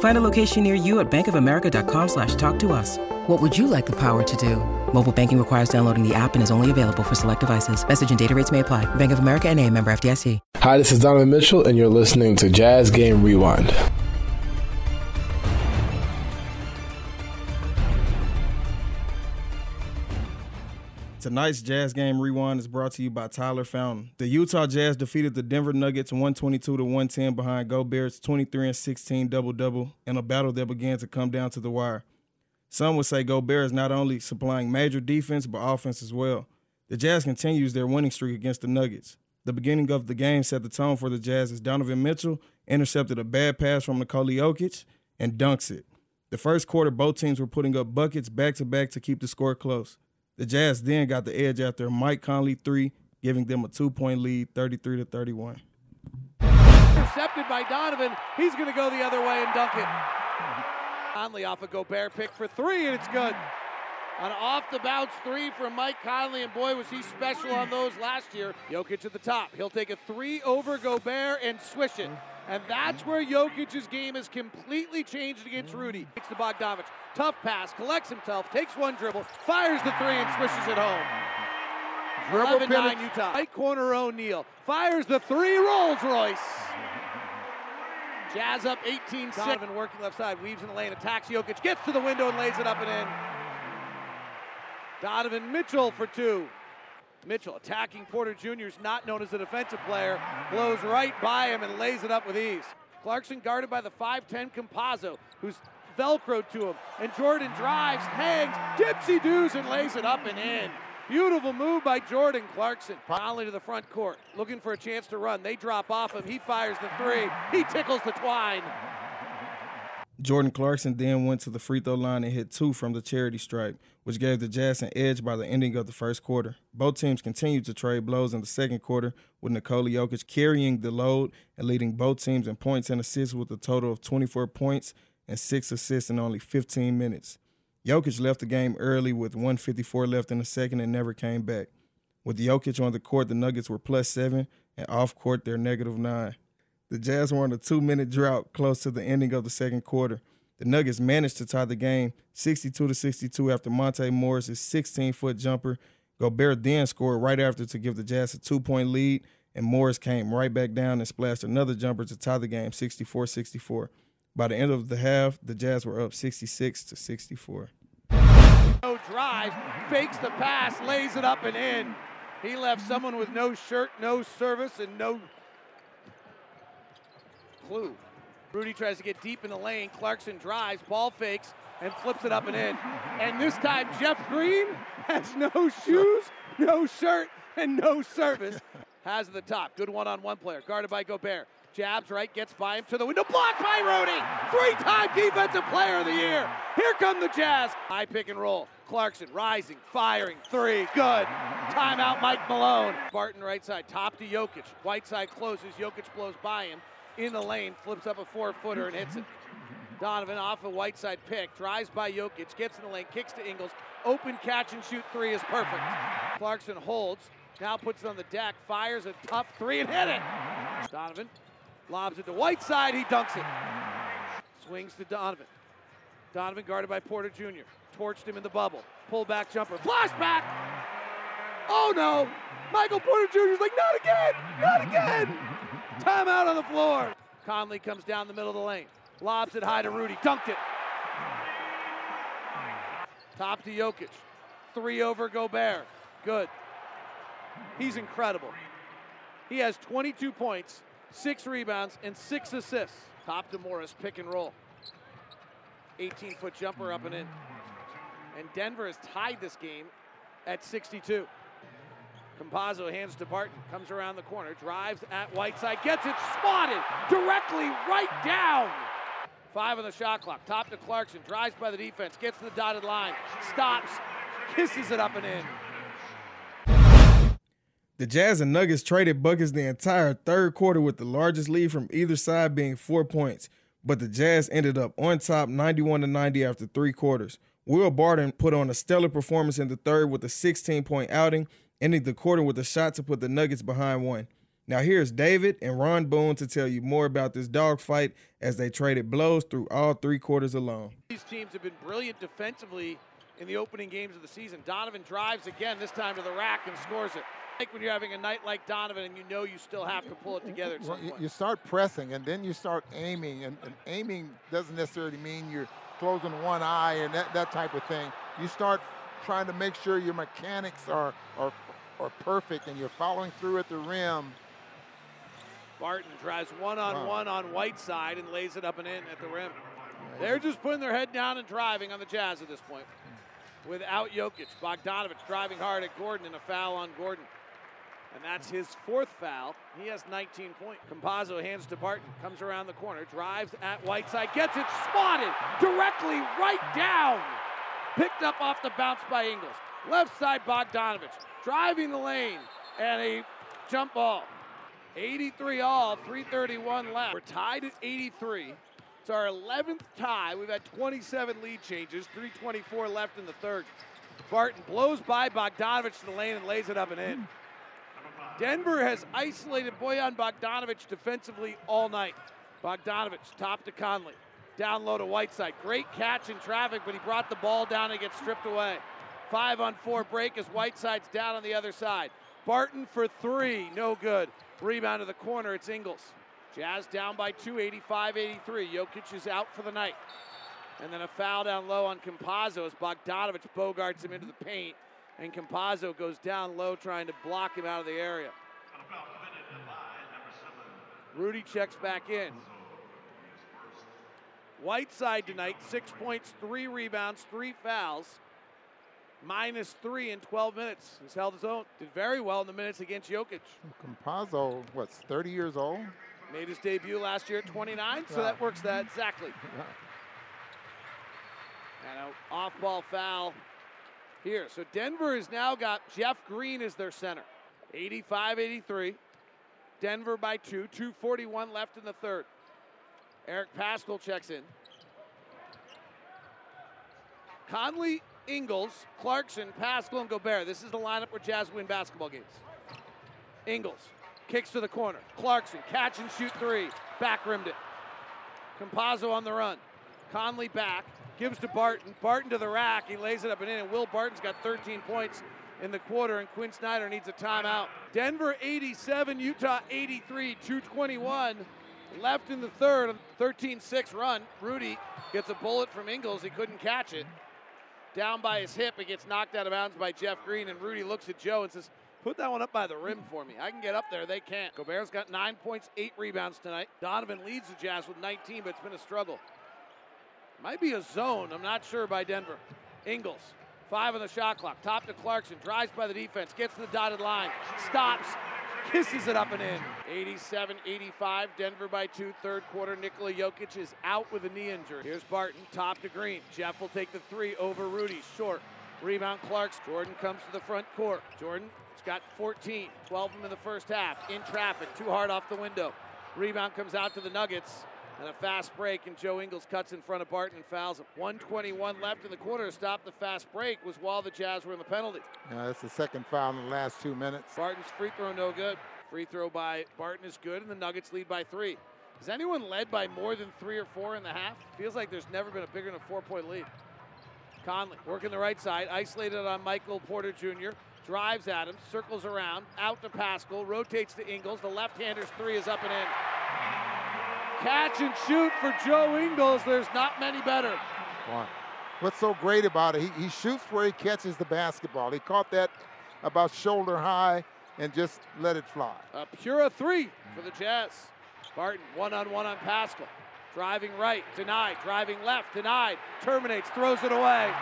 Find a location near you at bankofamerica.com slash talk to us. What would you like the power to do? Mobile banking requires downloading the app and is only available for select devices. Message and data rates may apply. Bank of America and a member FDIC. Hi, this is Donovan Mitchell, and you're listening to Jazz Game Rewind. Tonight's Jazz Game Rewind is brought to you by Tyler Fountain. The Utah Jazz defeated the Denver Nuggets 122 to 110 behind Gobert's 23 and 16 double double in a battle that began to come down to the wire. Some would say Gobert is not only supplying major defense but offense as well. The Jazz continues their winning streak against the Nuggets. The beginning of the game set the tone for the Jazz as Donovan Mitchell intercepted a bad pass from Nikola Jokic and dunks it. The first quarter, both teams were putting up buckets back to back to keep the score close. The Jazz then got the edge after Mike Conley three, giving them a two-point lead, 33 to 31. Intercepted by Donovan. He's going to go the other way and dunk it. Conley off a Gobert pick for three, and it's good. An off the bounce three from Mike Conley, and boy, was he special on those last year. Jokic at the top. He'll take a three over Gobert and swish it. And that's where Jokic's game has completely changed against mm. Rudy. Takes to Bogdanovich. Tough pass, collects himself, takes one dribble, fires the three, and swishes it home. Dribble 11-9 Utah. Right corner O'Neale. Fires the three, Rolls Royce. Jazz up 18-6. Donovan working left side, weaves in the lane, attacks Jokic, gets to the window and lays it up and in. Donovan Mitchell for two. Mitchell attacking Porter Jr. is not known as a defensive player, blows right by him and lays it up with ease. Clarkson guarded by the 5'10 Campazzo, who's velcroed to him. And Jordan drives, hangs, dipsy doos, and lays it up and in. Beautiful move by Jordan Clarkson. Conley to the front court, looking for a chance to run. They drop off him. He fires the three. He tickles the twine. Jordan Clarkson then went to the free throw line and hit two from the charity stripe, which gave the Jazz an edge by the ending of the first quarter. Both teams continued to trade blows in the second quarter, with Nikola Jokic carrying the load and leading both teams in points and assists with a total of 24 points and six assists in only 15 minutes. Jokic left the game early with 154 left in the second and never came back. With Jokic on the court, the Nuggets were plus seven, and off court, they're negative nine. The Jazz were on a two minute drought close to the ending of the second quarter. The Nuggets managed to tie the game 62 to 62 after Monte Morris' 16 foot jumper. Gobert then scored right after to give the Jazz a two point lead, and Morris came right back down and splashed another jumper to tie the game 64 64. By the end of the half, the Jazz were up 66 to 64. No drive, fakes the pass, lays it up and in. He left someone with no shirt, no service, and no clue. Rudy tries to get deep in the lane. Clarkson drives, ball fakes, and flips it up and in. And this time, Jeff Green has no shoes, no shirt, and no service. Has at the top. Good one on one player. Guarded by Gobert. Jabs right, gets by him to the window. Blocked by Rudy. Three time defensive player of the year. Here come the Jazz. High pick and roll. Clarkson rising, firing, three. Good. Timeout, Mike Malone. Barton right side, top to Jokic. Whiteside closes. Jokic blows by him in the lane, flips up a four footer and hits it. Donovan off a Whiteside pick, drives by Jokic, gets in the lane, kicks to Ingles. Open catch and shoot three is perfect. Clarkson holds, now puts it on the deck, fires a tough three and hit it. Donovan lobs it to Whiteside, he dunks it. Swings to Donovan. Donovan guarded by Porter Jr. Torched him in the bubble. Pull back jumper. Flashback! Oh no! Michael Porter Jr. is like, not again! Not again! Timeout on the floor. Conley comes down the middle of the lane. Lobs it high to Rudy. Dunked it. Top to Jokic. Three over Gobert. Good. He's incredible. He has 22 points, six rebounds, and six assists. Top to Morris, pick and roll. 18 foot jumper up and in. And Denver has tied this game at 62. Campazzo hands to Barton, comes around the corner, drives at Whiteside, gets it spotted directly right down. Five on the shot clock. Top to Clarkson, drives by the defense, gets to the dotted line, stops, kisses it up and in. The Jazz and Nuggets traded buckets the entire third quarter with the largest lead from either side being four points, but the Jazz ended up on top 91 to 90 after three quarters. Will Barton put on a stellar performance in the third with a 16 point outing, ending the quarter with a shot to put the Nuggets behind one. Now, here's David and Ron Boone to tell you more about this dogfight as they traded blows through all three quarters alone. These teams have been brilliant defensively in the opening games of the season. Donovan drives again, this time to the rack, and scores it. Like when you're having a night like Donovan and you know you still have to pull it together well, you, start pressing and then you start aiming, and, and aiming doesn't necessarily mean you're closing one eye and that, that type of thing. You start trying to make sure your mechanics are, are, are perfect and you're following through at the rim. Barton drives one on one on Whiteside and lays it up and in at the rim. They're just putting their head down and driving on the Jazz at this point. Hmm. Without Jokic, Bogdanovich driving hard at Gordon and a foul on Gordon. And that's his fourth foul. He has 19 points. Campazzo hands to Barton, comes around the corner, drives at Whiteside, gets it swatted directly right down. Picked up off the bounce by Ingles. Left side Bogdanovich, driving the lane, and a jump ball. 83 all, 331 left. We're tied at 83. It's our 11th tie. We've had 27 lead changes, 324 left in the third. Barton blows by Bogdanovich to the lane and lays it up and in. Denver has isolated Bojan Bogdanovich defensively all night. Bogdanovich, top to Conley. Down low to Whiteside. Great catch in traffic, but he brought the ball down and gets stripped away. Five on four break as Whiteside's down on the other side. Barton for three, no good. Rebound to the corner, it's Ingles. Jazz down by two, 85 83. Jokic is out for the night. And then a foul down low on Campazzo as Bogdanovich bogarts him into the paint and Campazzo goes down low trying to block him out of the area. Rudy checks back in. Whiteside tonight, six points, three rebounds, three fouls, minus three in 12 minutes. He's held his own. Did very well in the minutes against Jokic. Campazzo, what's 30 years old? Made his debut last year at 29, so that works that exactly. And an off-ball foul here. So Denver has now got Jeff Green as their center. 85 83. Denver by two. 241 left in the third. Eric Paschall checks in. Conley, Ingles, Clarkson, Paschall, and Gobert. This is the lineup where Jazz win basketball games. Ingles kicks to the corner. Clarkson, catch and shoot three. Back rimmed it. Campazzo on the run. Conley back gives to Barton. Barton to the rack. He lays it up and in. And Will Barton's got 13 points in the quarter, and Quin Snyder needs a timeout. Denver 87, Utah 83, 221 left in the third, 13 6 run. Rudy gets a bullet from Ingles. He couldn't catch it. Down by his hip, it gets knocked out of bounds by Jeff Green, and Rudy looks at Joe and says, Put that one up by the rim for me. I can get up there. They can't. Gobert's got nine points, eight rebounds tonight. Donovan leads the Jazz with 19, but it's been a struggle. Might be a zone. I'm not sure by Denver. Ingles, five on the shot clock. Top to Clarkson. Drives by the defense. Gets to the dotted line. Stops. Kisses it up and in. 87 85. Denver by two. Third quarter. Nikola Jokic is out with a knee injury. Here's Barton. Top to Green. Jeff will take the three over Rudy. Short. Rebound Clarks. Jordan comes to the front court. Jordan's got 14. 12 of them in the first half. In traffic. Too hard off the window. Rebound comes out to the Nuggets. And a fast break, and Joe Ingles cuts in front of Barton and fouls him. 121 left in the quarter to stop the fast break was while the Jazz were in the penalty. Yeah, that's the second foul in the last two minutes. Barton's free throw no good. Free throw by Barton is good, and the Nuggets lead by three. Has anyone led by more than three or four in the half? Feels like there's never been a bigger than a four-point lead. Conley working the right side, isolated on Michael Porter Jr. Drives at him, circles around, out to Paschall, rotates to Ingles. The left-hander's three is up and in. Catch and shoot for Joe Ingles. There's not many better. What's so great about it, he, he shoots where he catches the basketball. He caught that about shoulder high and just let it fly. A pure three for the Jazz. Barton one on one on Paschall. Driving right, denied. Driving left, denied. Terminates, throws it away.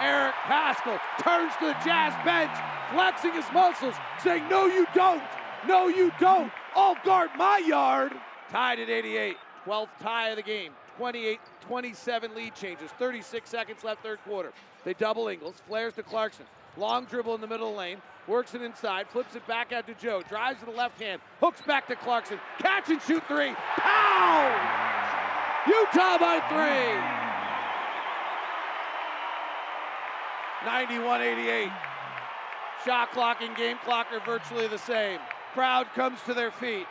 Eric Paschall turns to the Jazz bench, flexing his muscles, saying, No, you don't. No, you don't. I'll guard my yard. Tied at 88. 12th tie of the game. 28 27 lead changes. 36 seconds left, third quarter. They double Ingles. Flares to Clarkson. Long dribble in the middle lane. Works it inside, flips it back out to Joe, drives to the left hand, hooks back to Clarkson, catch and shoot three. Pow! Utah by three. 91-88. Shot clock and game clock are virtually the same. Crowd comes to their feet.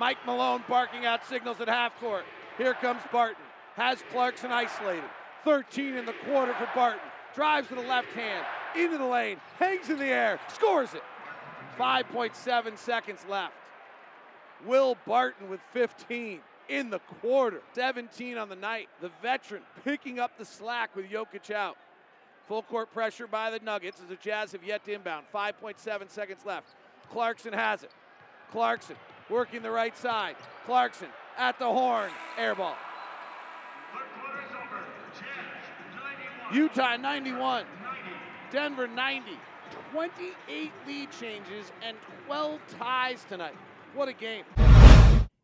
Mike Malone barking out signals at half court. Here comes Barton. Has Clarkson isolated. 13 in the quarter for Barton. Drives to the left hand. Into the lane. Hangs in the air. Scores it. 5.7 seconds left. Will Barton with 15 in the quarter. 17 on the night. The veteran picking up the slack with Jokic out. Full court pressure by the Nuggets as the Jazz have yet to inbound. 5.7 seconds left. Clarkson has it. Clarkson working the right side. Clarkson at the horn. Air ball. Utah 91. Denver 90. 28 lead changes and 12 ties tonight. What a game.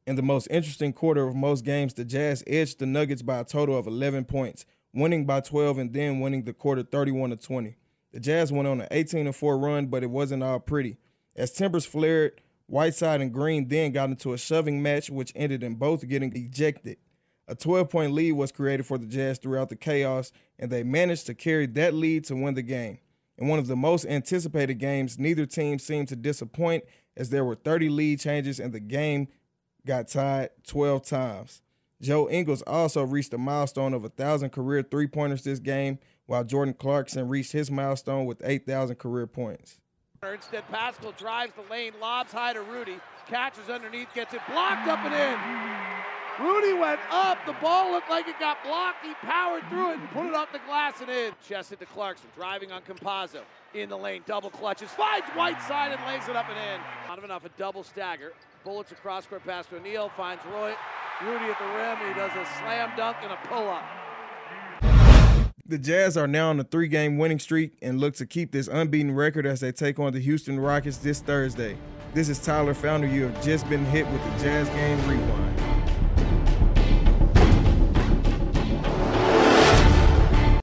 In the most interesting quarter of most games, the Jazz edged the Nuggets by a total of 11 points, winning by 12 and then winning the quarter 31 to 20. The Jazz went on an 18 4 run, but it wasn't all pretty. As tempers flared, Whiteside and Green then got into a shoving match, which ended in both getting ejected. A 12 point lead was created for the Jazz throughout the chaos, and they managed to carry that lead to win the game. In one of the most anticipated games, neither team seemed to disappoint as there were 30 lead changes and the game got tied 12 times. Joe Ingles also reached a milestone of 1,000 career three pointers this game, while Jordan Clarkson reached his milestone with 8,000 career points. Instead, Paschall drives the lane, lobs high to Rudy, catches underneath, gets it blocked up and in. Rudy went up. The ball looked like it got blocked. He powered through it and put it off the glass and in. Chested to Clarkson, driving on Campazzo. In the lane, double clutches, finds Whiteside and lays it up and in. Not enough, a double stagger. Bullets across court past O'Neale, finds Roy. Rudy at the rim. He does a slam dunk and a pull up. The Jazz are now on a three game winning streak and look to keep this unbeaten record as they take on the Houston Rockets this Thursday. This is Tyler Founder. You have just been hit with the Jazz Game Rewind.